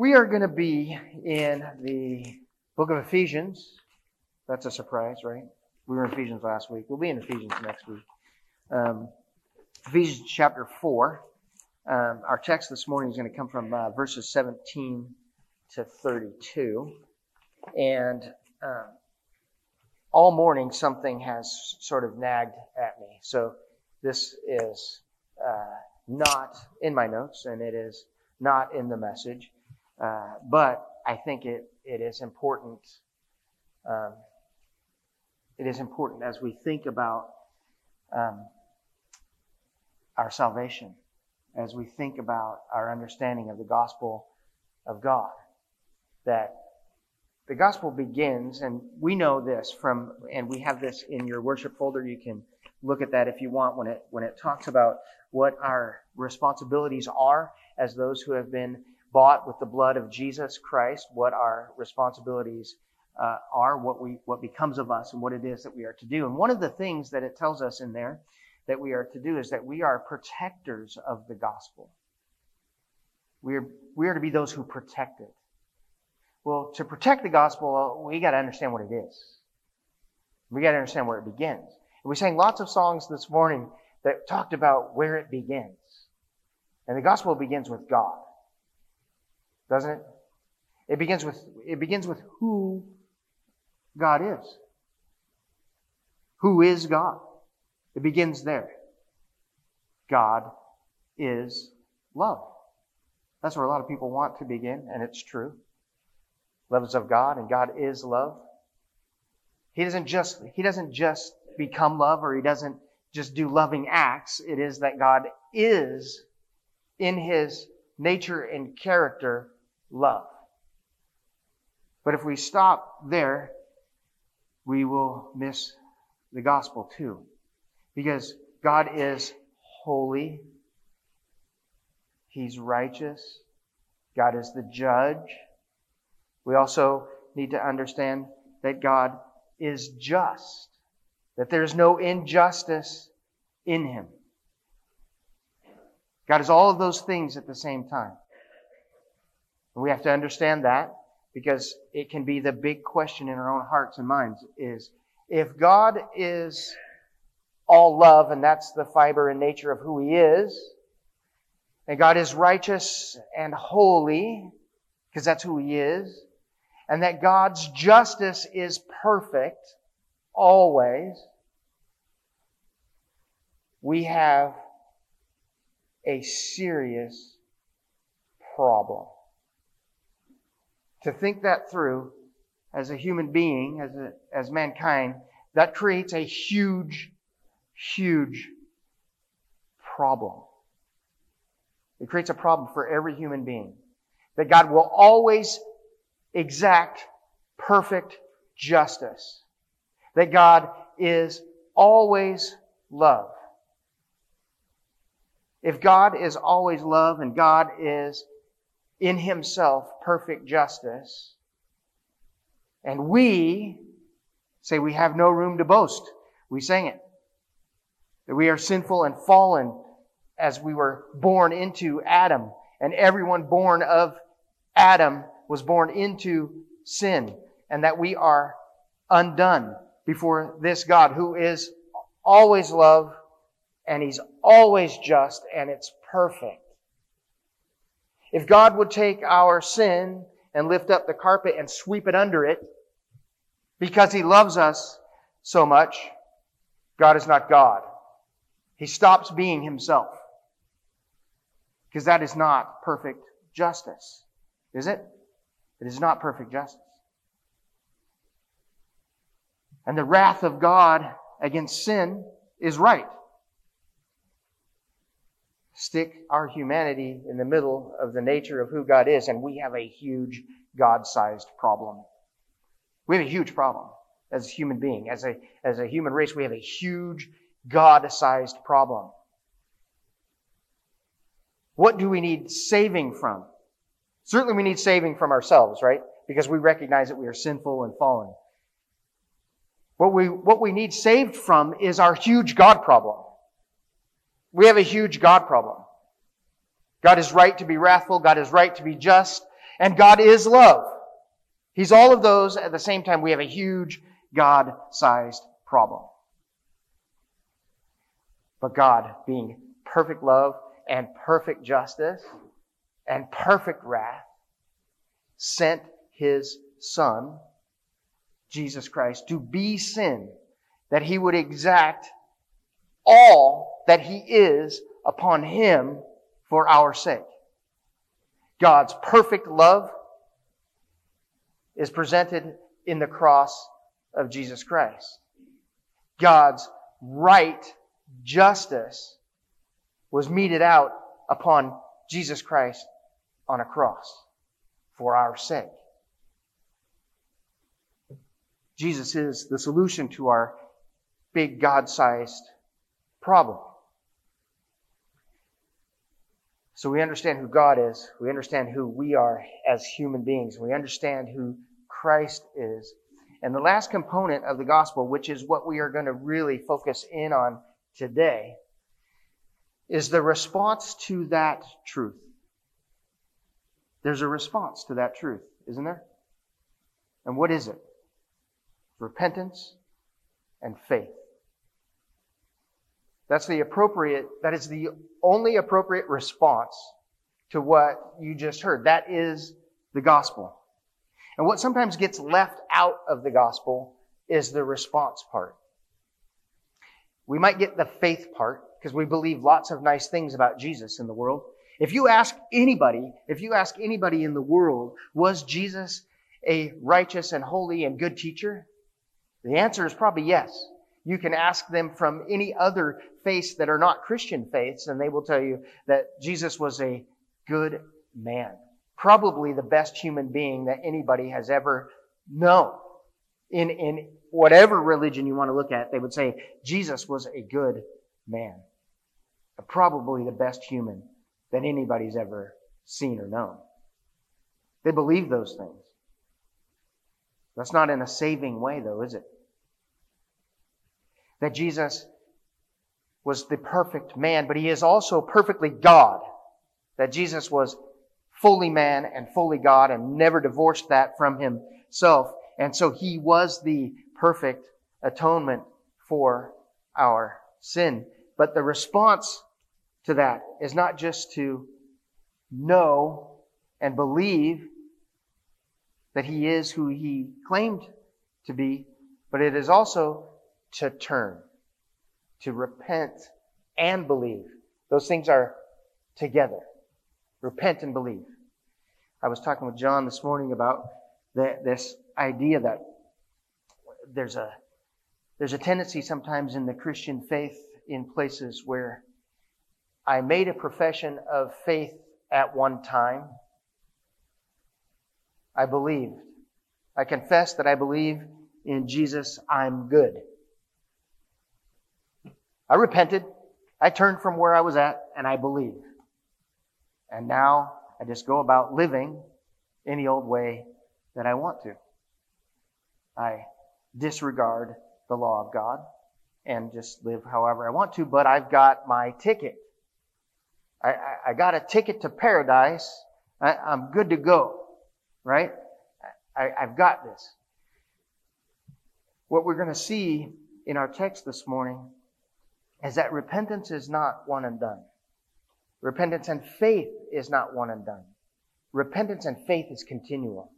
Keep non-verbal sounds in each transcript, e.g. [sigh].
We are going to be in the book of Ephesians. That's a surprise, right? We were in Ephesians last week. We'll be in Ephesians next week. Um, Ephesians chapter 4. Um, our text this morning is going to come from uh, verses 17 to 32. And uh, all morning, something has sort of nagged at me. So this is uh, not in my notes, and it is not in the message. Uh, but I think it, it is important. Um, it is important as we think about um, our salvation, as we think about our understanding of the gospel of God, that the gospel begins, and we know this from, and we have this in your worship folder. You can look at that if you want when it when it talks about what our responsibilities are as those who have been bought with the blood of Jesus Christ, what our responsibilities uh, are, what we what becomes of us, and what it is that we are to do. And one of the things that it tells us in there that we are to do is that we are protectors of the gospel. We are we are to be those who protect it. Well, to protect the gospel, we got to understand what it is. We got to understand where it begins. And we sang lots of songs this morning that talked about where it begins. And the gospel begins with God doesn't it? It begins with, it begins with who God is. Who is God? It begins there. God is love. That's where a lot of people want to begin, and it's true. Love is of God, and God is love. He doesn't just, he doesn't just become love, or he doesn't just do loving acts. It is that God is, in his nature and character, love. But if we stop there, we will miss the gospel too. Because God is holy. He's righteous. God is the judge. We also need to understand that God is just. That there's no injustice in Him. God is all of those things at the same time. We have to understand that because it can be the big question in our own hearts and minds is if God is all love and that's the fiber and nature of who he is, and God is righteous and holy because that's who he is, and that God's justice is perfect always, we have a serious problem to think that through as a human being, as, a, as mankind, that creates a huge, huge problem. It creates a problem for every human being. That God will always exact perfect justice. That God is always love. If God is always love and God is in himself perfect justice. And we say we have no room to boast. We sang it. That we are sinful and fallen as we were born into Adam. And everyone born of Adam was born into sin. And that we are undone before this God who is always love and he's always just and it's perfect. If God would take our sin and lift up the carpet and sweep it under it because He loves us so much, God is not God. He stops being Himself. Because that is not perfect justice. Is it? It is not perfect justice. And the wrath of God against sin is right stick our humanity in the middle of the nature of who God is, and we have a huge God sized problem. We have a huge problem as a human being. As a, as a human race, we have a huge God sized problem. What do we need saving from? Certainly, we need saving from ourselves, right? Because we recognize that we are sinful and fallen. What we, what we need saved from is our huge God problem. We have a huge God problem. God is right to be wrathful. God is right to be just. And God is love. He's all of those at the same time. We have a huge God sized problem. But God, being perfect love and perfect justice and perfect wrath, sent his Son, Jesus Christ, to be sin, that he would exact all that he is upon him for our sake. God's perfect love is presented in the cross of Jesus Christ. God's right justice was meted out upon Jesus Christ on a cross for our sake. Jesus is the solution to our big God sized problem. So we understand who God is. We understand who we are as human beings. We understand who Christ is. And the last component of the gospel, which is what we are going to really focus in on today, is the response to that truth. There's a response to that truth, isn't there? And what is it? Repentance and faith. That's the appropriate, that is the only appropriate response to what you just heard. That is the gospel. And what sometimes gets left out of the gospel is the response part. We might get the faith part because we believe lots of nice things about Jesus in the world. If you ask anybody, if you ask anybody in the world, was Jesus a righteous and holy and good teacher? The answer is probably yes. You can ask them from any other faiths that are not Christian faiths, and they will tell you that Jesus was a good man. Probably the best human being that anybody has ever known. In, in whatever religion you want to look at, they would say Jesus was a good man. Probably the best human that anybody's ever seen or known. They believe those things. That's not in a saving way, though, is it? That Jesus was the perfect man, but he is also perfectly God. That Jesus was fully man and fully God and never divorced that from himself. And so he was the perfect atonement for our sin. But the response to that is not just to know and believe that he is who he claimed to be, but it is also to turn, to repent and believe. Those things are together. Repent and believe. I was talking with John this morning about the, this idea that there's a there's a tendency sometimes in the Christian faith in places where I made a profession of faith at one time. I believed. I confess that I believe in Jesus. I'm good. I repented. I turned from where I was at and I believed. And now I just go about living any old way that I want to. I disregard the law of God and just live however I want to, but I've got my ticket. I, I, I got a ticket to paradise. I, am good to go, right? I, I've got this. What we're going to see in our text this morning is that repentance is not one and done. Repentance and faith is not one and done. Repentance and faith is continual.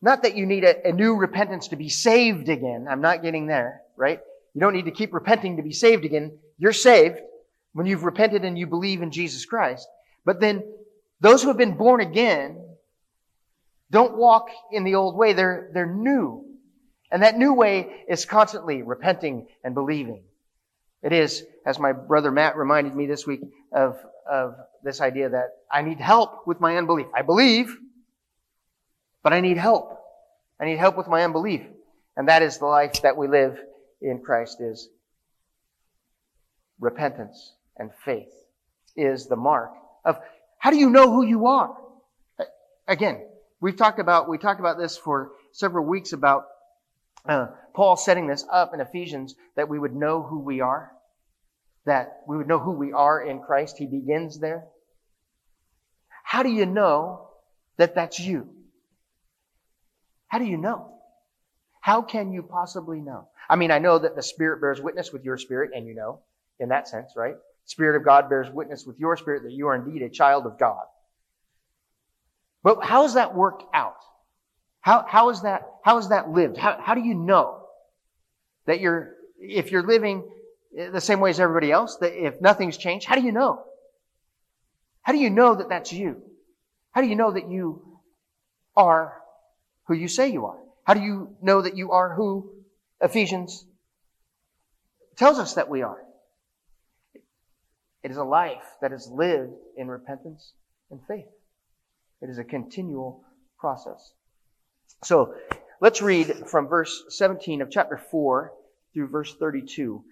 Not that you need a, a, new repentance to be saved again. I'm not getting there, right? You don't need to keep repenting to be saved again. You're saved when you've repented and you believe in Jesus Christ. But then those who have been born again don't walk in the old way. They're, they're new. And that new way is constantly repenting and believing. It is, as my brother Matt reminded me this week of, of this idea that I need help with my unbelief. I believe, but I need help. I need help with my unbelief. And that is the life that we live in Christ is repentance and faith is the mark of how do you know who you are? Again, we've talked about, we talked about this for several weeks about uh, Paul setting this up in Ephesians that we would know who we are, that we would know who we are in Christ. He begins there. How do you know that that's you? How do you know? How can you possibly know? I mean, I know that the Spirit bears witness with your spirit, and you know, in that sense, right? Spirit of God bears witness with your spirit that you are indeed a child of God. But how does that work out? How, how is that, how is that lived? How, how do you know that you're, if you're living the same way as everybody else, that if nothing's changed, how do you know? How do you know that that's you? How do you know that you are who you say you are? How do you know that you are who Ephesians tells us that we are? It is a life that is lived in repentance and faith. It is a continual process. So let's read from verse 17 of chapter 4 through verse 32.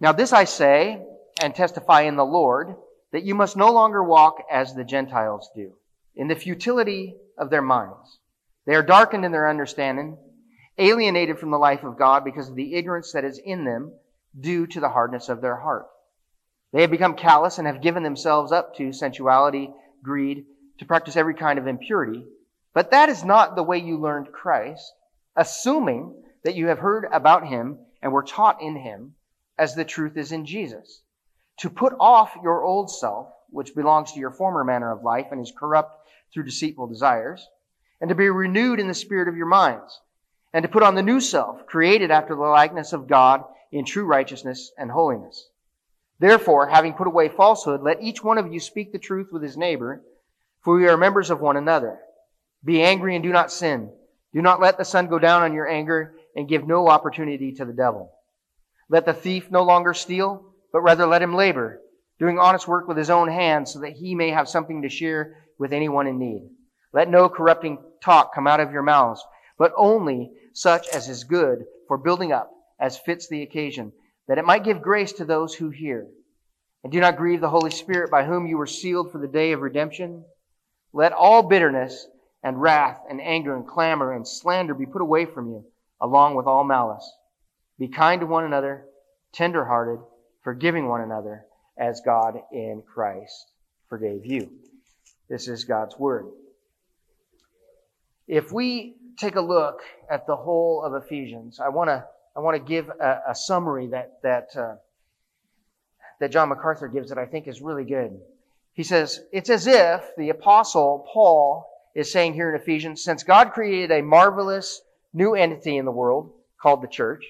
Now, this I say and testify in the Lord that you must no longer walk as the Gentiles do, in the futility of their minds. They are darkened in their understanding, alienated from the life of God because of the ignorance that is in them due to the hardness of their heart. They have become callous and have given themselves up to sensuality, greed, to practice every kind of impurity. But that is not the way you learned Christ, assuming that you have heard about him and were taught in him, as the truth is in Jesus. To put off your old self, which belongs to your former manner of life and is corrupt through deceitful desires, and to be renewed in the spirit of your minds, and to put on the new self, created after the likeness of God in true righteousness and holiness. Therefore, having put away falsehood, let each one of you speak the truth with his neighbor, for we are members of one another. Be angry and do not sin. Do not let the sun go down on your anger and give no opportunity to the devil. Let the thief no longer steal, but rather let him labor, doing honest work with his own hands so that he may have something to share with anyone in need. Let no corrupting talk come out of your mouths, but only such as is good for building up as fits the occasion that it might give grace to those who hear. And do not grieve the Holy Spirit by whom you were sealed for the day of redemption. Let all bitterness and wrath and anger and clamor and slander be put away from you, along with all malice. Be kind to one another, tenderhearted, forgiving one another, as God in Christ forgave you. This is God's Word. If we take a look at the whole of Ephesians, I want to I want to give a, a summary that that uh, that John MacArthur gives that I think is really good. He says it's as if the apostle Paul is saying here in Ephesians, since God created a marvelous new entity in the world called the church,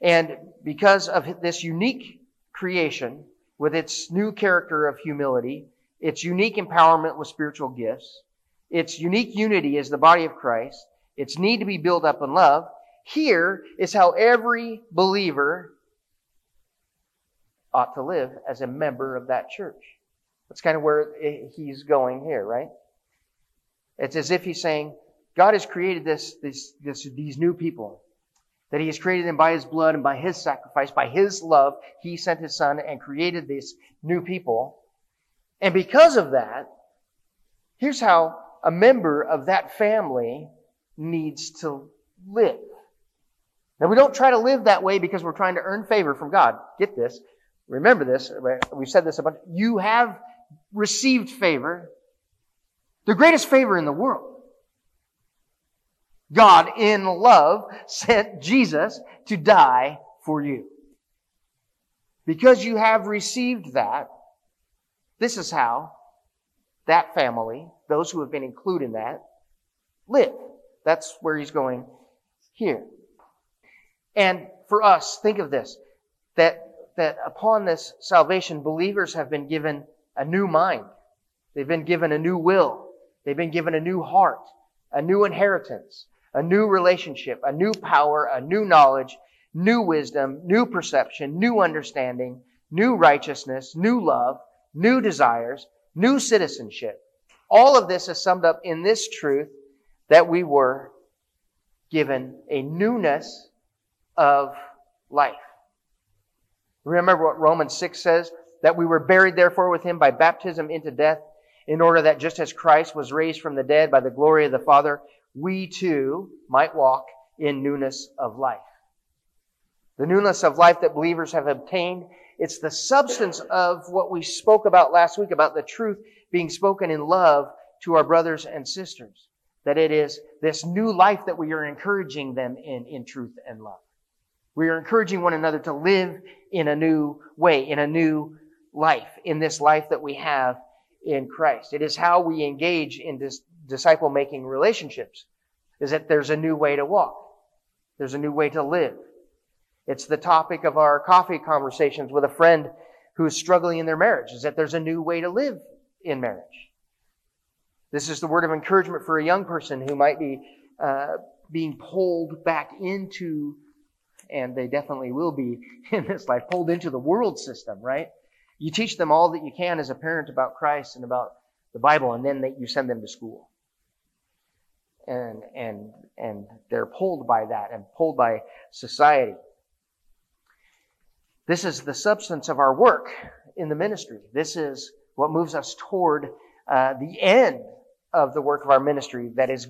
and because of this unique creation with its new character of humility, its unique empowerment with spiritual gifts, its unique unity as the body of Christ, its need to be built up in love, here is how every believer ought to live as a member of that church. That's kind of where he's going here, right? It's as if he's saying, God has created this, this, this, these new people. That he has created them by his blood and by his sacrifice, by his love. He sent his son and created these new people. And because of that, here's how a member of that family needs to live. Now, we don't try to live that way because we're trying to earn favor from God. Get this. Remember this. We've said this a bunch. You have received favor. The greatest favor in the world. God, in love, sent Jesus to die for you. Because you have received that, this is how that family, those who have been included in that, live. That's where he's going here. And for us, think of this, that, that upon this salvation, believers have been given a new mind. They've been given a new will. They've been given a new heart, a new inheritance, a new relationship, a new power, a new knowledge, new wisdom, new perception, new understanding, new righteousness, new love, new desires, new citizenship. All of this is summed up in this truth that we were given a newness of life. Remember what Romans 6 says? That we were buried therefore with him by baptism into death, in order that just as Christ was raised from the dead by the glory of the Father, we too might walk in newness of life. The newness of life that believers have obtained It's the substance of what we spoke about last week about the truth being spoken in love to our brothers and sisters. That it is this new life that we are encouraging them in, in truth and love. We are encouraging one another to live in a new way, in a new life, in this life that we have in Christ. It is how we engage in this disciple making relationships, is that there's a new way to walk. There's a new way to live. It's the topic of our coffee conversations with a friend who's struggling in their marriage, is that there's a new way to live in marriage. This is the word of encouragement for a young person who might be uh, being pulled back into and they definitely will be [laughs] in this life, pulled into the world system, right? You teach them all that you can as a parent about Christ and about the Bible, and then they, you send them to school. And, and, and they're pulled by that and pulled by society. This is the substance of our work in the ministry. This is what moves us toward uh, the end of the work of our ministry. That is,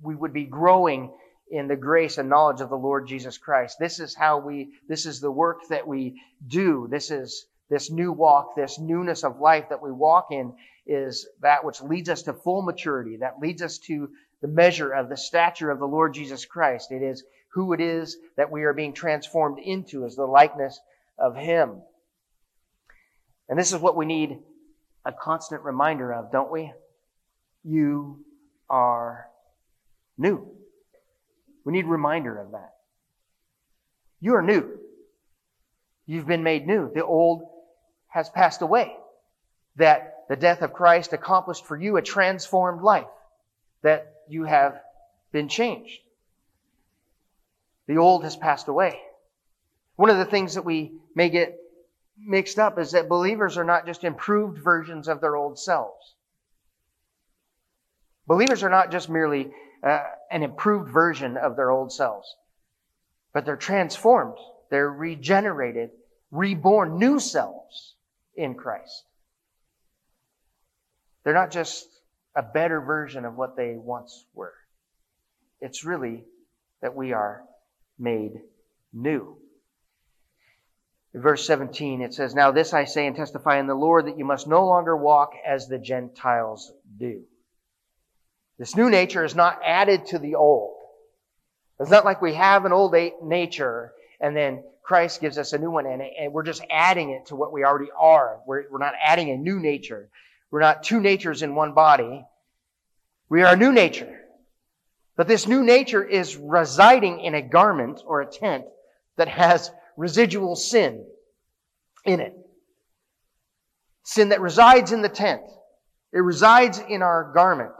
we would be growing in the grace and knowledge of the Lord Jesus Christ. This is how we, this is the work that we do. This is this new walk, this newness of life that we walk in is that which leads us to full maturity, that leads us to the measure of the stature of the Lord Jesus Christ. It is who it is that we are being transformed into as the likeness of Him. And this is what we need a constant reminder of, don't we? You are new. We need reminder of that. You are new. You've been made new. The old has passed away. That the death of Christ accomplished for you a transformed life. That you have been changed. The old has passed away. One of the things that we may get mixed up is that believers are not just improved versions of their old selves. Believers are not just merely uh, an improved version of their old selves. But they're transformed. They're regenerated, reborn, new selves in Christ. They're not just a better version of what they once were. It's really that we are made new. In verse 17, it says, Now this I say and testify in the Lord that you must no longer walk as the Gentiles do. This new nature is not added to the old. It's not like we have an old nature and then Christ gives us a new one and, and we're just adding it to what we already are. We're, we're not adding a new nature. We're not two natures in one body. We are a new nature. But this new nature is residing in a garment or a tent that has residual sin in it. Sin that resides in the tent. It resides in our garment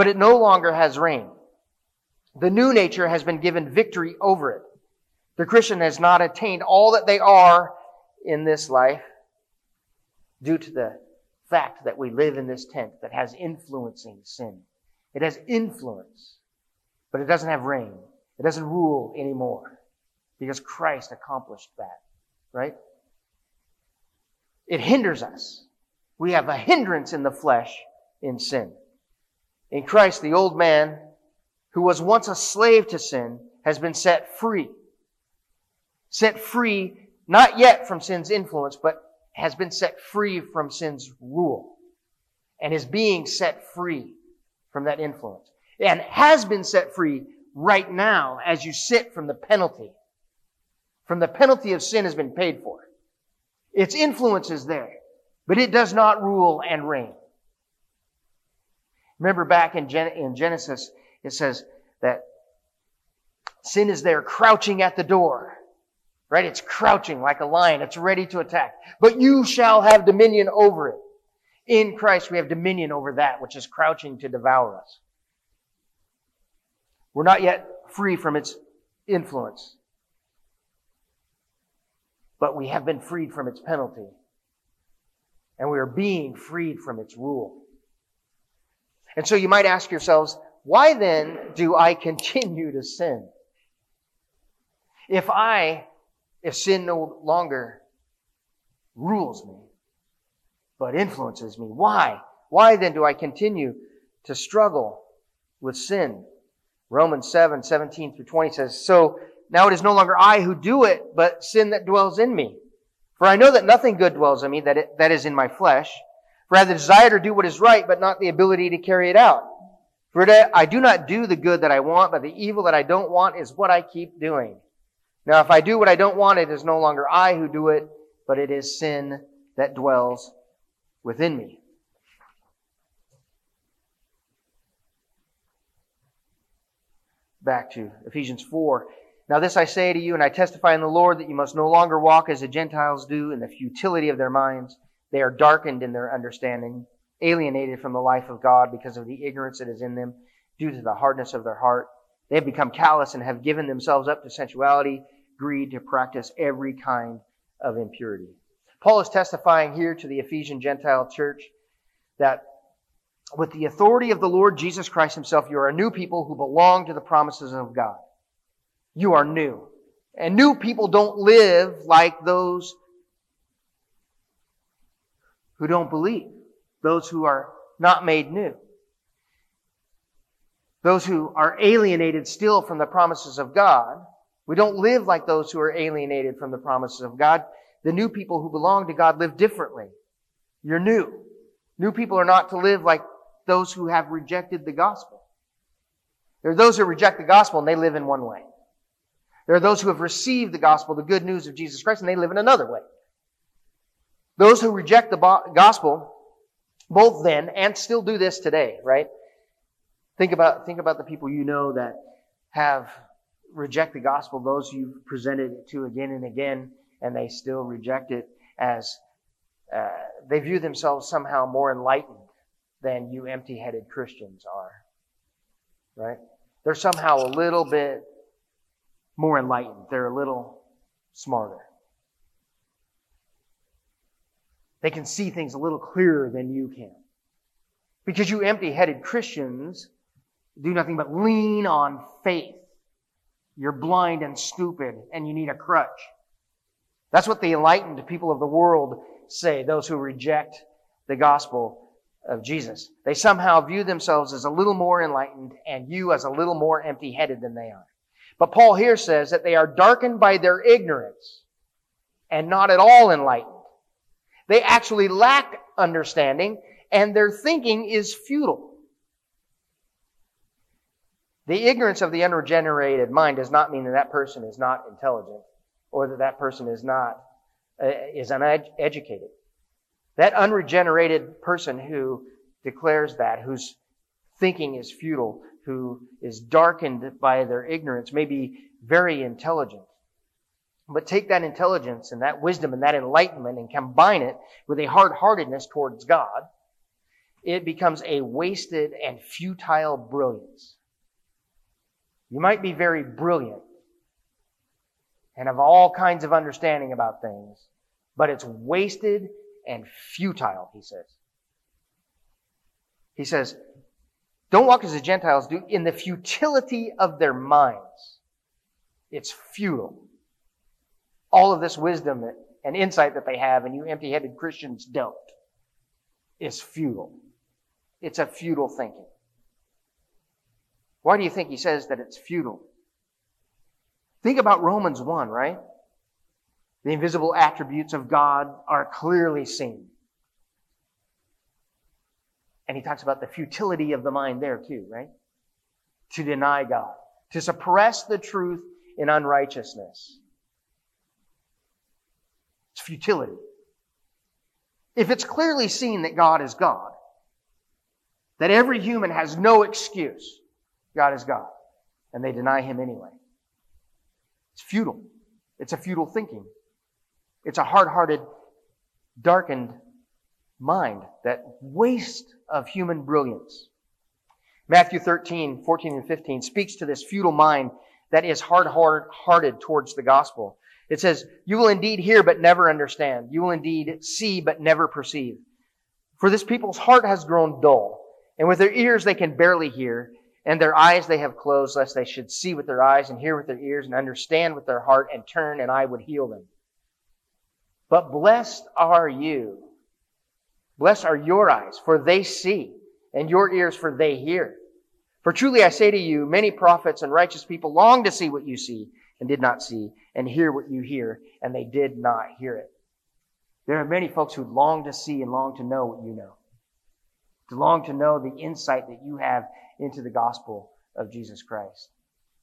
but it no longer has reign. The new nature has been given victory over it. The Christian has not attained all that they are in this life due to the fact that we live in this tent that has influencing sin. It has influence, but it doesn't have reign. It doesn't rule anymore because Christ accomplished that, right? It hinders us. We have a hindrance in the flesh in sin. In Christ, the old man, who was once a slave to sin, has been set free. Set free, not yet from sin's influence, but has been set free from sin's rule. And is being set free from that influence. And has been set free right now as you sit from the penalty. From the penalty of sin has been paid for. Its influence is there, but it does not rule and reign. Remember back in, Gen- in Genesis, it says that sin is there crouching at the door. Right? It's crouching like a lion. It's ready to attack. But you shall have dominion over it. In Christ, we have dominion over that which is crouching to devour us. We're not yet free from its influence. But we have been freed from its penalty. And we are being freed from its rule. And so you might ask yourselves, why then do I continue to sin? If I, if sin no longer rules me, but influences me, why? Why then do I continue to struggle with sin? Romans 7, 17 through 20 says, So now it is no longer I who do it, but sin that dwells in me. For I know that nothing good dwells in me, that, it, that is in my flesh. For I have the desire to do what is right, but not the ability to carry it out. For I do not do the good that I want, but the evil that I don't want is what I keep doing. Now, if I do what I don't want, it is no longer I who do it, but it is sin that dwells within me. Back to Ephesians 4. Now, this I say to you, and I testify in the Lord that you must no longer walk as the Gentiles do in the futility of their minds. They are darkened in their understanding, alienated from the life of God because of the ignorance that is in them due to the hardness of their heart. They have become callous and have given themselves up to sensuality, greed, to practice every kind of impurity. Paul is testifying here to the Ephesian Gentile church that with the authority of the Lord Jesus Christ himself, you are a new people who belong to the promises of God. You are new. And new people don't live like those who don't believe, those who are not made new, those who are alienated still from the promises of God. We don't live like those who are alienated from the promises of God. The new people who belong to God live differently. You're new. New people are not to live like those who have rejected the gospel. There are those who reject the gospel and they live in one way. There are those who have received the gospel, the good news of Jesus Christ, and they live in another way. Those who reject the gospel, both then and still do this today, right? Think about, think about the people you know that have reject the gospel, those you've presented it to again and again, and they still reject it as uh, they view themselves somehow more enlightened than you empty headed Christians are. Right? They're somehow a little bit more enlightened. They're a little smarter. They can see things a little clearer than you can. Because you empty headed Christians do nothing but lean on faith. You're blind and stupid and you need a crutch. That's what the enlightened people of the world say, those who reject the gospel of Jesus. They somehow view themselves as a little more enlightened and you as a little more empty headed than they are. But Paul here says that they are darkened by their ignorance and not at all enlightened. They actually lack understanding and their thinking is futile. The ignorance of the unregenerated mind does not mean that that person is not intelligent or that that person is not uh, is uneducated. That unregenerated person who declares that, whose thinking is futile, who is darkened by their ignorance may be very intelligent. But take that intelligence and that wisdom and that enlightenment and combine it with a hard heartedness towards God, it becomes a wasted and futile brilliance. You might be very brilliant and have all kinds of understanding about things, but it's wasted and futile, he says. He says, don't walk as the Gentiles do in the futility of their minds. It's futile. All of this wisdom and insight that they have, and you empty headed Christians don't, is futile. It's a futile thinking. Why do you think he says that it's futile? Think about Romans 1, right? The invisible attributes of God are clearly seen. And he talks about the futility of the mind there too, right? To deny God, to suppress the truth in unrighteousness. It's futility. If it's clearly seen that God is God, that every human has no excuse, God is God, and they deny Him anyway. It's futile. It's a futile thinking. It's a hard hearted, darkened mind, that waste of human brilliance. Matthew 13, 14 and 15 speaks to this futile mind that is hard-hearted towards the gospel. It says, You will indeed hear but never understand. You will indeed see but never perceive. For this people's heart has grown dull, and with their ears they can barely hear, and their eyes they have closed, lest they should see with their eyes and hear with their ears and understand with their heart and turn, and I would heal them. But blessed are you Blessed are your eyes, for they see, and your ears, for they hear. For truly I say to you, many prophets and righteous people long to see what you see and did not see, and hear what you hear, and they did not hear it. There are many folks who long to see and long to know what you know. To long to know the insight that you have into the gospel of Jesus Christ.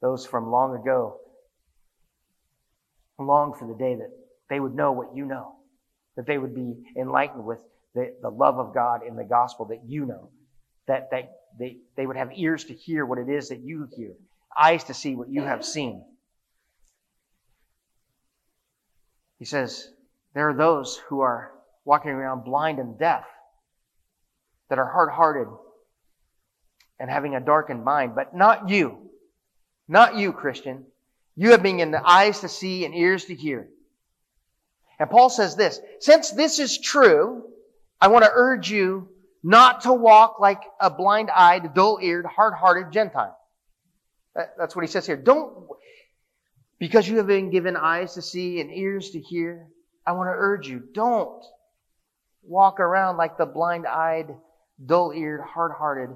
Those from long ago long for the day that they would know what you know, that they would be enlightened with the, the love of God in the gospel that you know, that, that they, they would have ears to hear what it is that you hear, eyes to see what you have seen. He says, there are those who are walking around blind and deaf, that are hard hearted and having a darkened mind, but not you. Not you, Christian. You have been in the eyes to see and ears to hear. And Paul says this, since this is true, I want to urge you not to walk like a blind-eyed, dull-eared, hard-hearted Gentile. That's what he says here. Don't, because you have been given eyes to see and ears to hear, I want to urge you, don't walk around like the blind-eyed, dull-eared, hard-hearted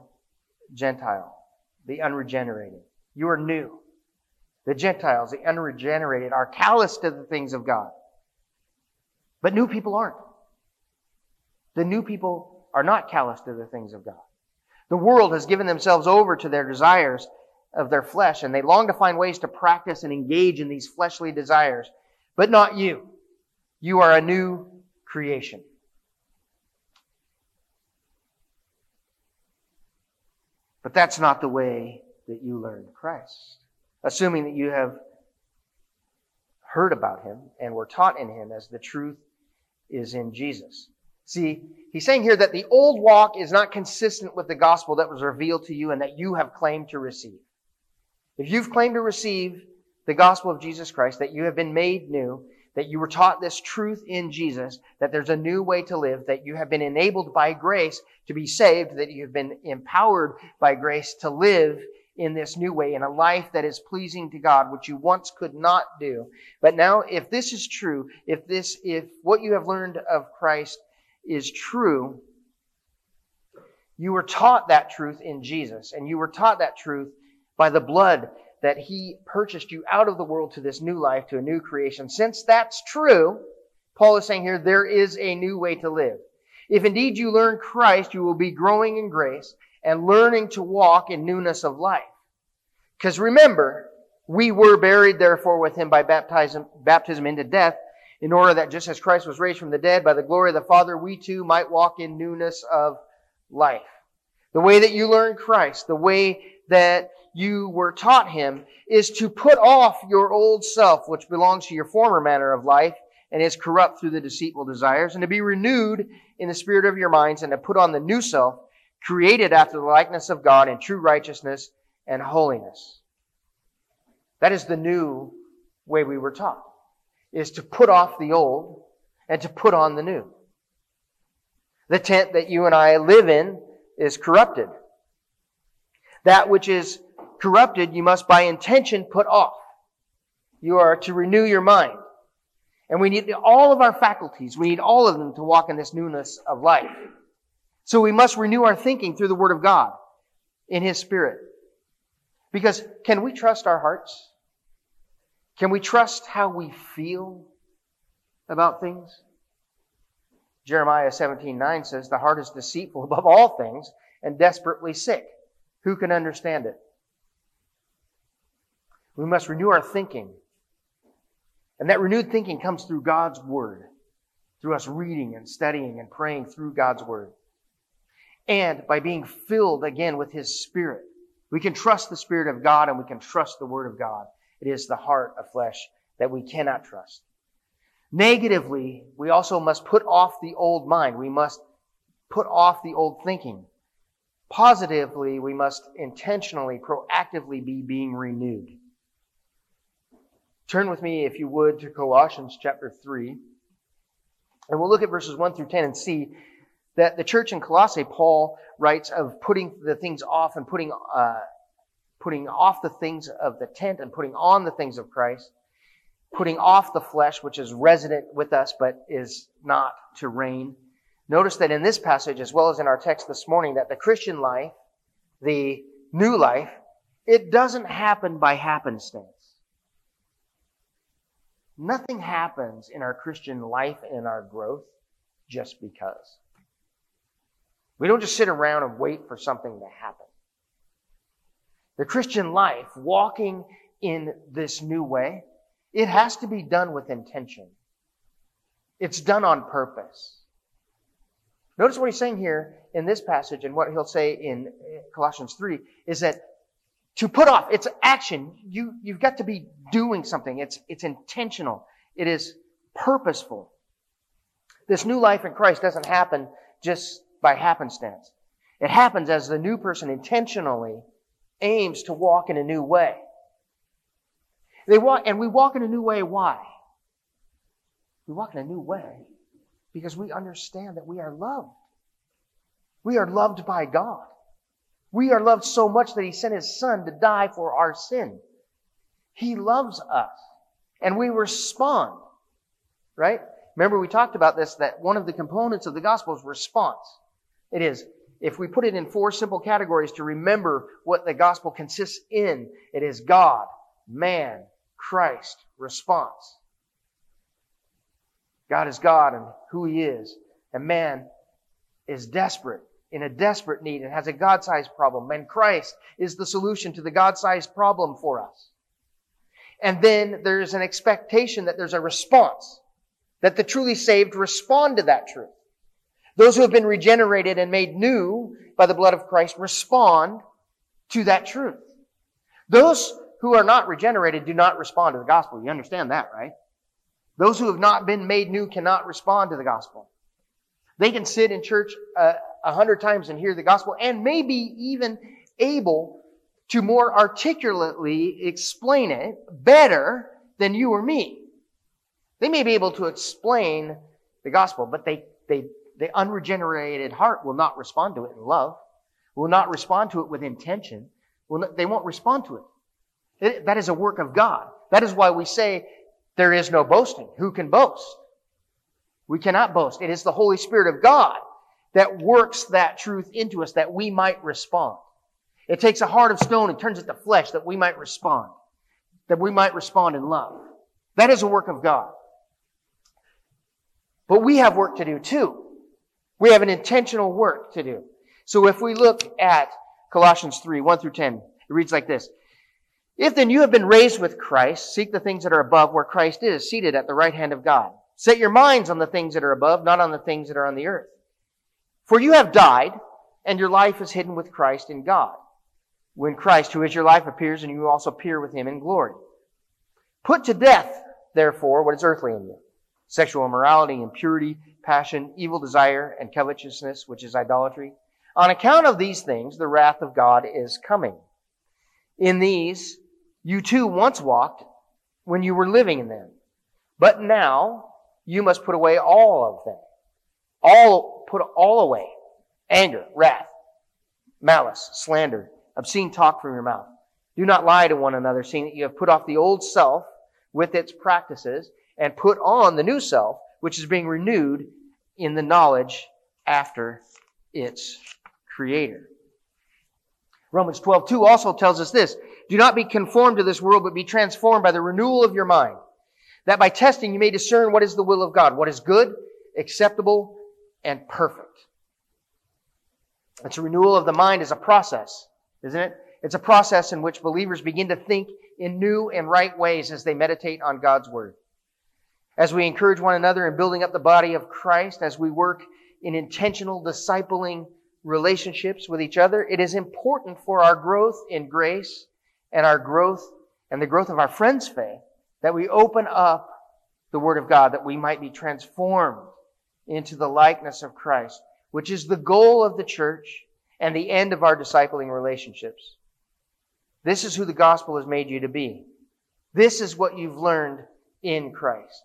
Gentile, the unregenerated. You are new. The Gentiles, the unregenerated, are callous to the things of God. But new people aren't. The new people are not callous to the things of God. The world has given themselves over to their desires of their flesh, and they long to find ways to practice and engage in these fleshly desires. But not you. You are a new creation. But that's not the way that you learned Christ assuming that you have heard about him and were taught in him as the truth is in Jesus. See, he's saying here that the old walk is not consistent with the gospel that was revealed to you and that you have claimed to receive. If you've claimed to receive the gospel of Jesus Christ, that you have been made new, that you were taught this truth in Jesus, that there's a new way to live, that you have been enabled by grace to be saved, that you have been empowered by grace to live in this new way, in a life that is pleasing to God, which you once could not do. But now, if this is true, if this, if what you have learned of Christ is true, you were taught that truth in Jesus, and you were taught that truth by the blood that He purchased you out of the world to this new life, to a new creation. Since that's true, Paul is saying here, there is a new way to live. If indeed you learn Christ, you will be growing in grace and learning to walk in newness of life. Because remember, we were buried therefore with him by baptism, baptism into death, in order that just as Christ was raised from the dead by the glory of the Father, we too might walk in newness of life. The way that you learn Christ, the way that you were taught him, is to put off your old self, which belongs to your former manner of life and is corrupt through the deceitful desires, and to be renewed in the spirit of your minds, and to put on the new self, created after the likeness of God in true righteousness and holiness. That is the new way we were taught, is to put off the old and to put on the new. The tent that you and I live in is corrupted. That which is corrupted, you must by intention put off. You are to renew your mind. And we need all of our faculties. We need all of them to walk in this newness of life. So we must renew our thinking through the Word of God in His Spirit. Because can we trust our hearts? Can we trust how we feel about things? Jeremiah 17:9 says, "The heart is deceitful [laughs] above all things and desperately sick. Who can understand it?" We must renew our thinking. And that renewed thinking comes through God's word, through us reading and studying and praying through God's word and by being filled again with His Spirit. We can trust the Spirit of God and we can trust the Word of God. It is the heart of flesh that we cannot trust. Negatively, we also must put off the old mind. We must put off the old thinking. Positively, we must intentionally, proactively be being renewed. Turn with me, if you would, to Colossians chapter 3. And we'll look at verses 1 through 10 and see that the church in Colossae, Paul writes of putting the things off and putting, uh, putting off the things of the tent and putting on the things of Christ, putting off the flesh, which is resident with us but is not to reign. Notice that in this passage, as well as in our text this morning, that the Christian life, the new life, it doesn't happen by happenstance. Nothing happens in our Christian life and our growth just because. We don't just sit around and wait for something to happen. The Christian life, walking in this new way, it has to be done with intention. It's done on purpose. Notice what he's saying here in this passage and what he'll say in eh, Colossians 3 is that to put off, it's action. You, you've got to be doing something. It's, it's intentional. It is purposeful. This new life in Christ doesn't happen just by happenstance. It happens as the new person intentionally aims to walk in a new way. They walk, and we walk in a new way. Why? We walk in a new way because we understand that we are loved. We are loved by God. We are loved so much that He sent His Son to die for our sin. He loves us. And we respond. Right? Remember we talked about this, that one of the components of the gospel is response. It is, if we put it in four simple categories to remember what the gospel consists in, it is God, man, Christ, response. God is God and who He is. And man is desperate, in a desperate need, and has a God sized problem. And Christ is the solution to the God sized problem for us. And then there's an expectation that there's a response, that the truly saved respond to that truth. Those who have been regenerated and made new by the blood of Christ respond to that truth. Those who are not regenerated do not respond to the gospel. You understand that, right? Those who have not been made new cannot respond to the gospel. They can sit in church uh, a hundred times and hear the gospel and maybe even able to more articulately explain it better than you or me. They may be able to explain the gospel, but they, they, the unregenerated heart will not respond to it in love, will not respond to it with intention. Will not, they won't respond to it. it. That is a work of God. That is why we say there is no boasting. Who can boast? We cannot boast. It is the Holy Spirit of God that works that truth into us that we might respond. It takes a heart of stone and turns it to flesh that we might respond, that we might respond in love. That is a work of God. But we have work to do too. We have an intentional work to do. So if we look at Colossians 3, 1 through 10, it reads like this. If then you have been raised with Christ, seek the things that are above where Christ is, seated at the right hand of God. Set your minds on the things that are above, not on the things that are on the earth. For you have died, and your life is hidden with Christ in God. When Christ, who is your life, appears, and you also appear with him in glory. Put to death, therefore, what is earthly in you. Sexual immorality, impurity, passion, evil desire, and covetousness, which is idolatry. On account of these things, the wrath of God is coming. In these, you too once walked when you were living in them. But now you must put away all of them. All, put all away. Anger, wrath, malice, slander, obscene talk from your mouth. Do not lie to one another, seeing that you have put off the old self with its practices and put on the new self, which is being renewed in the knowledge after its creator. Romans 12, 2 also tells us this. Do not be conformed to this world, but be transformed by the renewal of your mind. That by testing you may discern what is the will of God, what is good, acceptable, and perfect. It's a renewal of the mind is a process, isn't it? It's a process in which believers begin to think in new and right ways as they meditate on God's Word. As we encourage one another in building up the body of Christ, as we work in intentional discipling relationships with each other, it is important for our growth in grace and our growth and the growth of our friends' faith that we open up the Word of God that we might be transformed into the likeness of Christ, which is the goal of the church and the end of our discipling relationships. This is who the gospel has made you to be. This is what you've learned in Christ.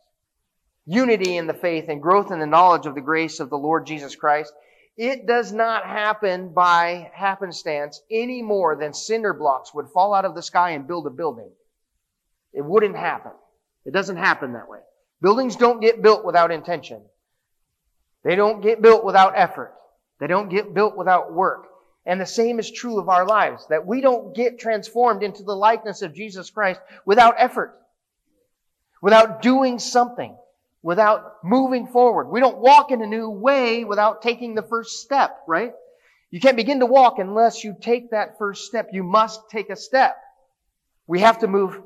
Unity in the faith and growth in the knowledge of the grace of the Lord Jesus Christ it does not happen by happenstance any more than cinder blocks would fall out of the sky and build a building. It wouldn't happen. It doesn't happen that way. Buildings don't get built without intention. They don't get built without effort. They don't get built without work. And the same is true of our lives, that we don't get transformed into the likeness of Jesus Christ without effort, without doing something, without moving forward. We don't walk in a new way without taking the first step, right? You can't begin to walk unless you take that first step. You must take a step. We have to move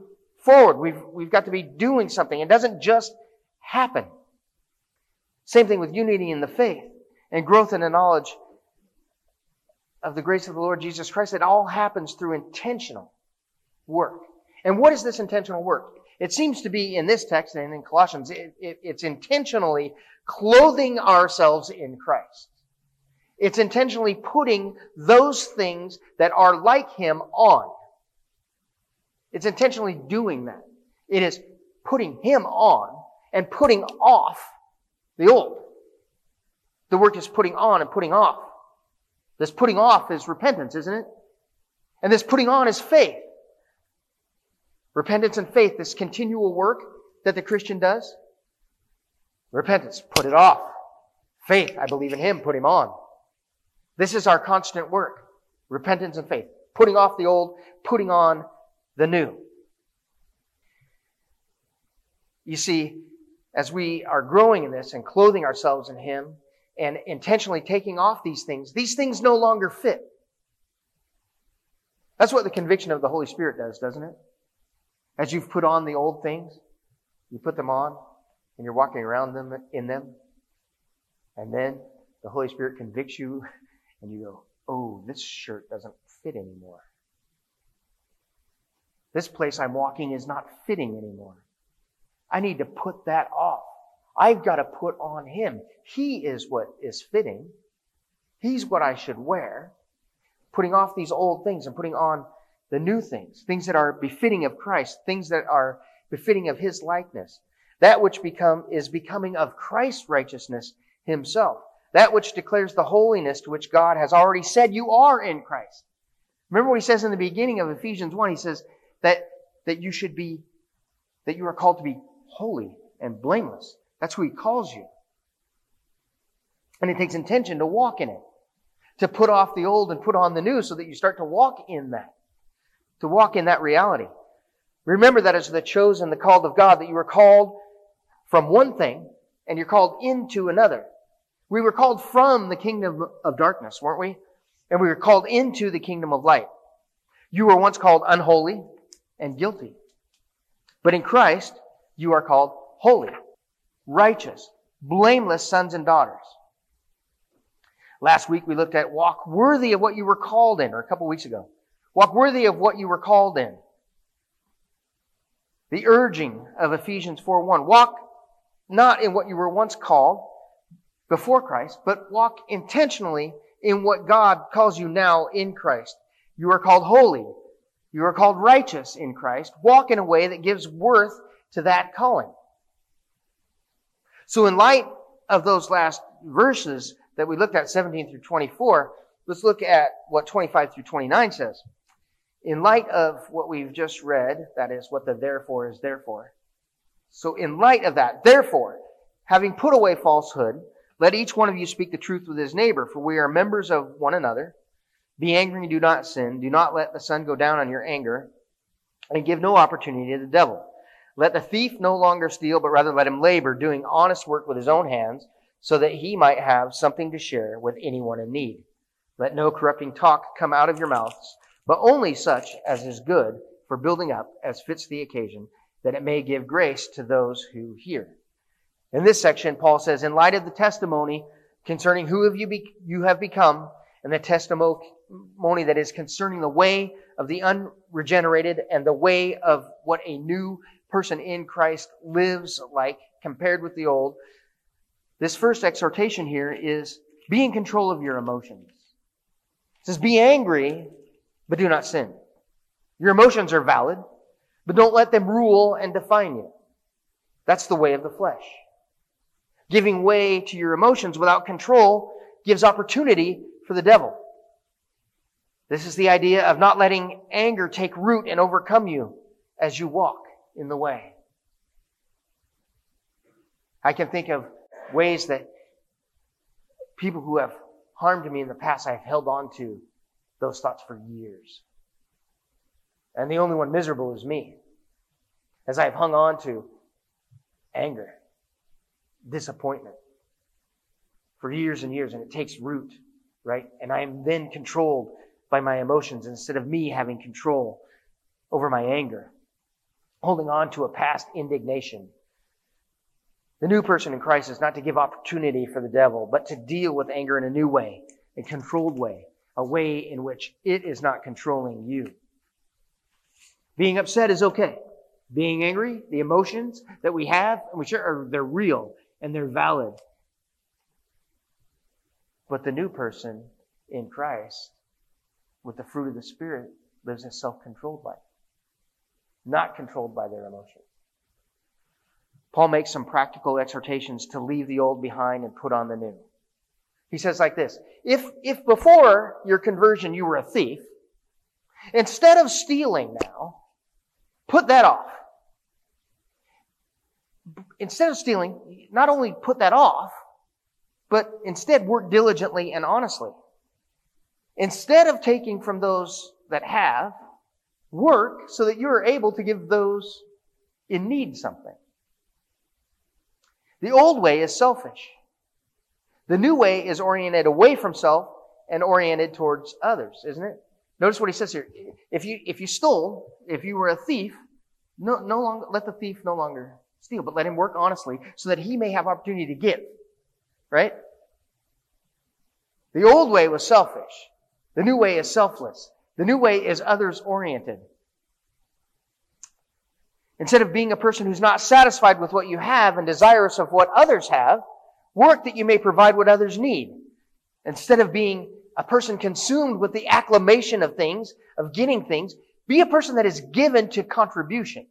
forward. We've, we've got to be doing something. It doesn't just happen. Same thing with unity in the faith and growth in the knowledge of the grace of the Lord Jesus Christ. It all happens through intentional work. And what is this intentional work? It seems to be in this text and in Colossians, it, it, it's intentionally clothing ourselves in Christ. It's intentionally putting those things that are like Him on. It's intentionally doing that. It is putting Him on and putting off the old. The work is putting on and putting off. This putting off is repentance, isn't it? And this putting on is faith. Repentance and faith, this continual work that the Christian does. Repentance, put it off. Faith, I believe in Him, put Him on. This is our constant work. Repentance and faith. Putting off the old, putting on the new. You see, as we are growing in this and clothing ourselves in Him and intentionally taking off these things, these things no longer fit. That's what the conviction of the Holy Spirit does, doesn't it? As you've put on the old things, you put them on and you're walking around them in them. And then the Holy Spirit convicts you [laughs] and you go, oh, this shirt doesn't fit anymore. This place I'm walking is not fitting anymore. I need to put that off. I've got to put on Him. He is what is fitting. He's what I should wear. Putting off these old things and putting on the new things, things that are befitting of Christ, things that are befitting of His likeness. That which become, is becoming of Christ's righteousness Himself. That which declares the holiness to which God has already said you are in Christ. Remember what He says in the beginning of Ephesians 1? He says that, that you should be, that you are called to be holy and blameless. That's who He calls you. And it takes intention to walk in it, to put off the old and put on the new so that you start to walk in that to walk in that reality. Remember that as the chosen, the called of God, that you were called from one thing and you're called into another. We were called from the kingdom of darkness, weren't we? And we were called into the kingdom of light. You were once called unholy and guilty. But in Christ, you are called holy, righteous, blameless sons and daughters. Last week we looked at walk worthy of what you were called in, or a couple weeks ago. Walk worthy of what you were called in. The urging of Ephesians 4:1. Walk not in what you were once called before Christ, but walk intentionally in what God calls you now in Christ. You are called holy. You are called righteous in Christ. Walk in a way that gives worth to that calling. So in light of those last verses that we looked at, 17 through 24, let's look at what 25 through 29 says in light of what we've just read, that is what the therefore is therefore. So in light of that, therefore, having put away falsehood, let each one of you speak the truth with his neighbor, for we are members of one another. Be angry and do not sin. Do not let the sun go down on your anger, and give no opportunity to the devil. Let the thief no longer steal, but rather let him labor, doing honest work with his own hands, so that he might have something to share with anyone in need. Let no corrupting talk come out of your mouths but only such as is good for building up as fits the occasion, that it may give grace to those who hear. In this section, Paul says, in light of the testimony concerning who you, be, you have become, and the testimony that is concerning the way of the unregenerated and the way of what a new person in Christ lives like compared with the old, this first exhortation here is be in control of your emotions. It says, be angry, but do not sin. Your emotions are valid, but don't let them rule and define you. That's the way of the flesh. Giving way to your emotions without control gives opportunity for the devil. This is the idea of not letting anger take root and overcome you as you walk in the way. I can think of ways that people who have harmed me in the past I've held on to those thoughts for years. And the only one miserable is me, as I've hung on to anger disappointment for years and years, and it takes root, right? And I am then controlled by my emotions instead of me having control over my anger, holding on to a past indignation. The new person in Christ is not to give opportunity for the devil, but to deal with anger in a new way, a controlled way, a way in which it is not controlling you. Being upset is okay. Being angry, the emotions that we have, share, are, they're real and they're valid. But the new person in Christ, with the fruit of the Spirit, lives a self-controlled life, not controlled by their emotions. Paul makes some practical exhortations to leave the old behind and put on the new. He says like this, if, if before your conversion you were a thief, instead of stealing now, put that off. Instead of stealing, not only put that off, but instead work diligently and honestly. Instead of taking from those that have, work so that you are able to give those in need something. The old way is selfish. The new way is oriented away from self and oriented towards others, isn't it? Notice what he says here. If you, if you stole, if you were a thief, no, no longer, let the thief no longer steal, but let him work honestly so that he may have opportunity to give. Right? The old way was selfish. The new way is selfless. The new way is others oriented. Instead of being a person who's not satisfied with what you have and desirous of what others have, work that you may provide what others need. Instead of being a person consumed with the acclamation of things, of getting things, be a person that is given to contribution.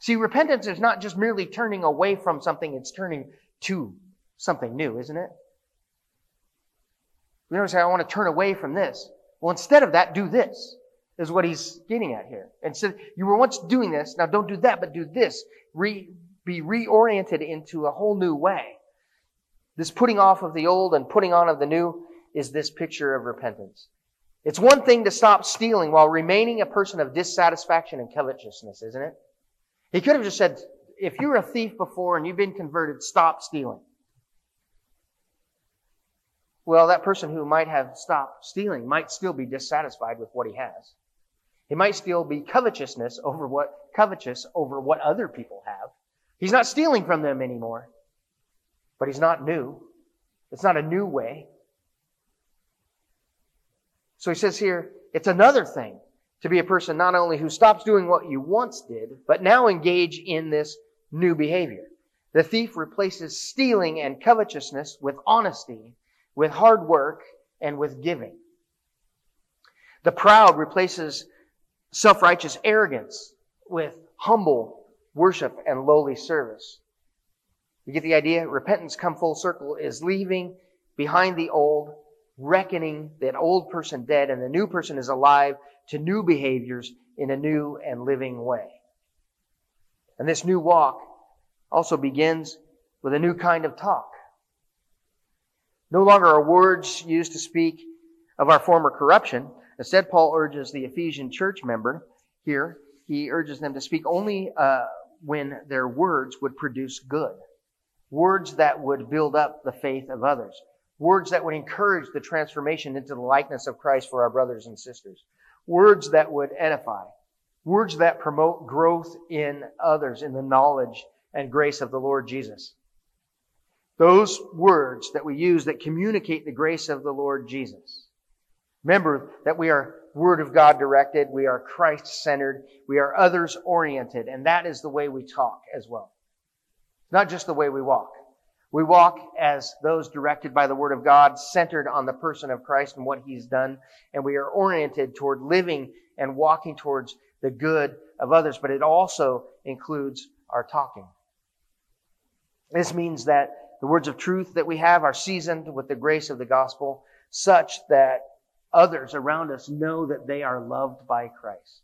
See, repentance is not just merely turning away from something, it's turning to something new, isn't it? We don't say, I want to turn away from this. Well, instead of that, do this, is what he's getting at here. And so you were once doing this, now don't do that, but do this. Re, be reoriented into a whole new way. This putting off of the old and putting on of the new is this picture of repentance. It's one thing to stop stealing while remaining a person of dissatisfaction and covetousness, isn't it? He could have just said, if you were a thief before and you've been converted, stop stealing. Well, that person who might have stopped stealing might still be dissatisfied with what he has. He might still be covetousness over what, covetous over what other people have. He's not stealing from them anymore, but he's not new. It's not a new way. So he says here, it's another thing to be a person not only who stops doing what you once did, but now engage in this new behavior. The thief replaces stealing and covetousness with honesty, with hard work, and with giving. The proud replaces self-righteous arrogance with humble worship and lowly service. You get the idea? Repentance come full circle is leaving behind the old reckoning that old person dead and the new person is alive to new behaviors in a new and living way. And this new walk also begins with a new kind of talk. No longer are words used to speak of our former corruption. Instead, Paul urges the Ephesian church member here, he urges them to speak only uh, when their words would produce good. Words that would build up the faith of others. Words that would encourage the transformation into the likeness of Christ for our brothers and sisters. Words that would edify. Words that promote growth in others in the knowledge and grace of the Lord Jesus. Those words that we use that communicate the grace of the Lord Jesus. Remember that we are Word of God directed, we are Christ centered, we are others oriented, and that is the way we talk as well. Not just the way we walk. We walk as those directed by the Word of God, centered on the person of Christ and what He's done, and we are oriented toward living and walking towards the good of others, but it also includes our talking. This means that the words of truth that we have are seasoned with the grace of the gospel, such that others around us know that they are loved by Christ.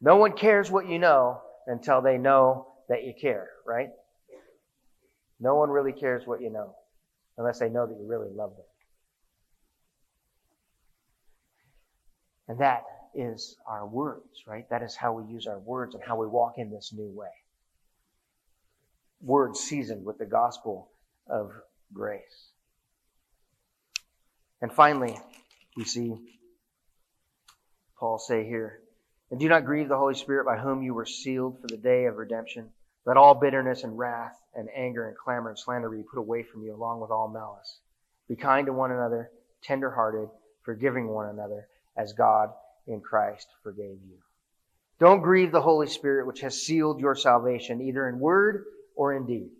No one cares what you know until they know that you care, right? No one really cares what you know unless they know that you really love them. And that is our words, right? That is how we use our words and how we walk in this new way. Words seasoned with the gospel of grace. And finally, we see Paul say here, and do not grieve the Holy Spirit by whom you were sealed for the day of redemption. Let all bitterness and wrath and anger and clamor and slander be put away from you along with all malice. Be kind to one another, tender hearted, forgiving one another as God in Christ forgave you. Don't grieve the Holy Spirit which has sealed your salvation either in word or in deed.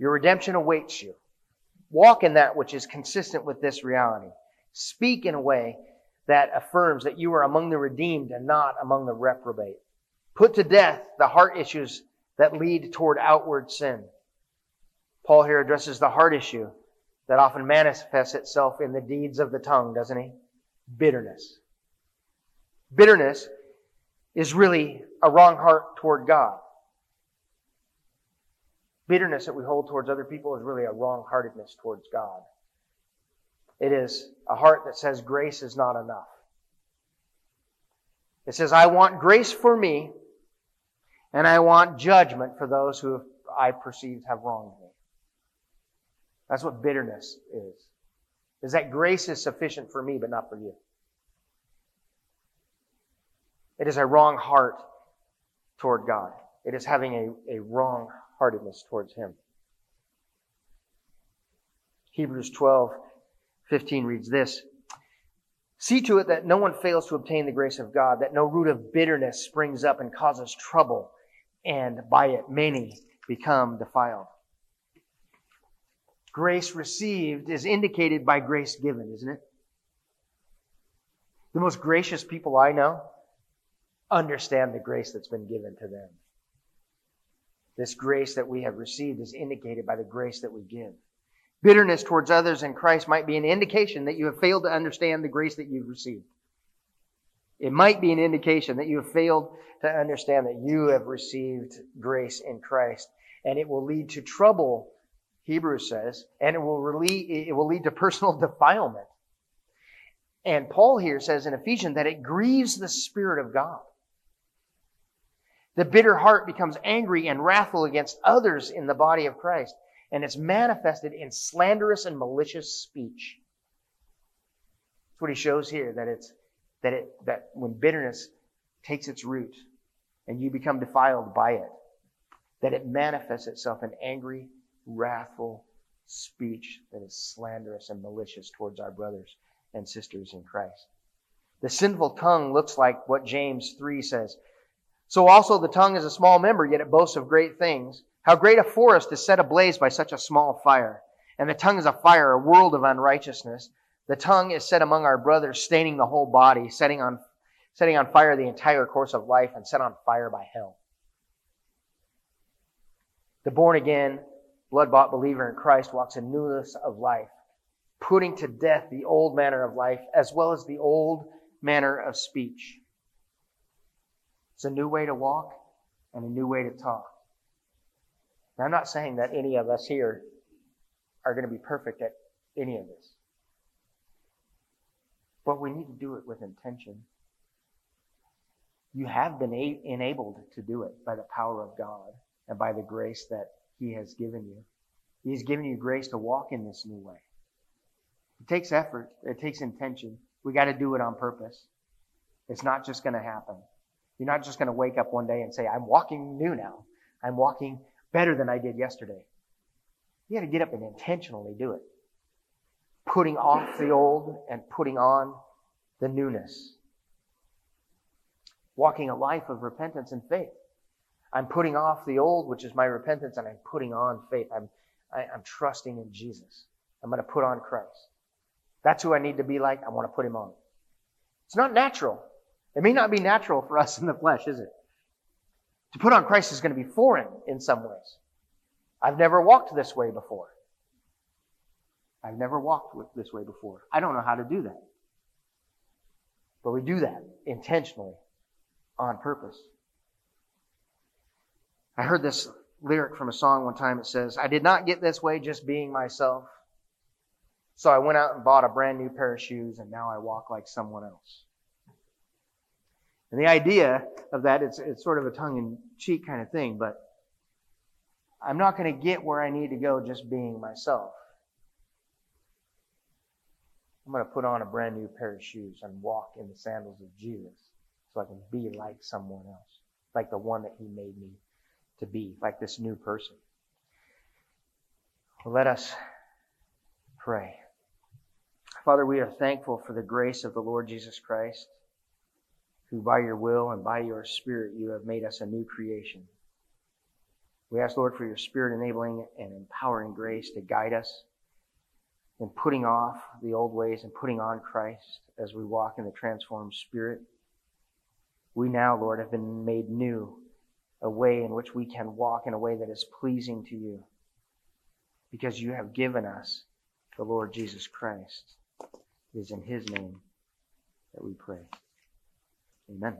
Your redemption awaits you. Walk in that which is consistent with this reality. Speak in a way that affirms that you are among the redeemed and not among the reprobate. Put to death the heart issues that lead toward outward sin. Paul here addresses the heart issue that often manifests itself in the deeds of the tongue, doesn't he? Bitterness. Bitterness is really a wrong heart toward God. Bitterness that we hold towards other people is really a wrong heartedness towards God. It is a heart that says grace is not enough. It says, I want grace for me, and I want judgment for those who I perceive have wronged me. That's what bitterness is. Is that grace is sufficient for me, but not for you. It is a wrong heart toward God. It is having a, a wrong heartedness towards Him. Hebrews 12 15 reads this See to it that no one fails to obtain the grace of God, that no root of bitterness springs up and causes trouble, and by it many become defiled. Grace received is indicated by grace given, isn't it? The most gracious people I know understand the grace that's been given to them. This grace that we have received is indicated by the grace that we give. Bitterness towards others in Christ might be an indication that you have failed to understand the grace that you've received. It might be an indication that you have failed to understand that you have received grace in Christ. And it will lead to trouble, Hebrews says, and it will, lead, it will lead to personal [laughs] defilement. And Paul here says in Ephesians that it grieves the Spirit of God. The bitter heart becomes angry and wrathful against others in the body of Christ and it's manifested in slanderous and malicious speech. That's what he shows here, that it's that it that when bitterness takes its root and you become defiled by it, that it manifests itself in angry, wrathful speech that is slanderous and malicious towards our brothers and sisters in Christ. The sinful tongue looks like what James 3 says. So also the tongue is a small member, yet it boasts of great things. How great a forest is set ablaze by such a small fire. And the tongue is a fire, a world of unrighteousness. The tongue is set among our brothers, staining the whole body, setting on, setting on fire the entire course of life, and set on fire by hell. The born again, blood bought believer in Christ walks in newness of life, putting to death the old manner of life as well as the old manner of speech. It's a new way to walk and a new way to talk. Now, I'm not saying that any of us here are going to be perfect at any of this. But we need to do it with intention. You have been a- enabled to do it by the power of God and by the grace that He has given you. He's given you grace to walk in this new way. It takes effort, it takes intention. We got to do it on purpose. It's not just going to happen. You're not just going to wake up one day and say, I'm walking new now. I'm walking better than I did yesterday. You got to get up and intentionally do it. Putting off the old and putting on the newness. Walking a life of repentance and faith. I'm putting off the old, which is my repentance, and I'm putting on faith. I'm, I, am i am trusting in Jesus. I'm going to put on Christ. That's who I need to be like. I want to put him on. It's not natural. It may not be natural for us in the flesh, is it? To put on Christ is going to be foreign in some ways. I've never walked this way before. I've never walked this way before. I don't know how to do that. But we do that intentionally, on purpose. I heard this lyric from a song one time. It says, I did not get this way just being myself. So I went out and bought a brand new pair of shoes, and now I walk like someone else. And the idea of that, it's, it's sort of a tongue in cheek kind of thing, but I'm not going to get where I need to go just being myself. I'm going to put on a brand new pair of shoes and walk in the sandals of Jesus so I can be like someone else, like the one that He made me to be, like this new person. Well, let us pray. Father, we are thankful for the grace of the Lord Jesus Christ, who by your will and by your Spirit you have made us a new creation. We ask, Lord, for your Spirit enabling and empowering grace to guide us in putting off the old ways and putting on Christ as we walk in the transformed Spirit. We now, Lord, have been made new, a way in which we can walk in a way that is pleasing to you because you have given us the Lord Jesus Christ. It is in his name that we pray. Amen.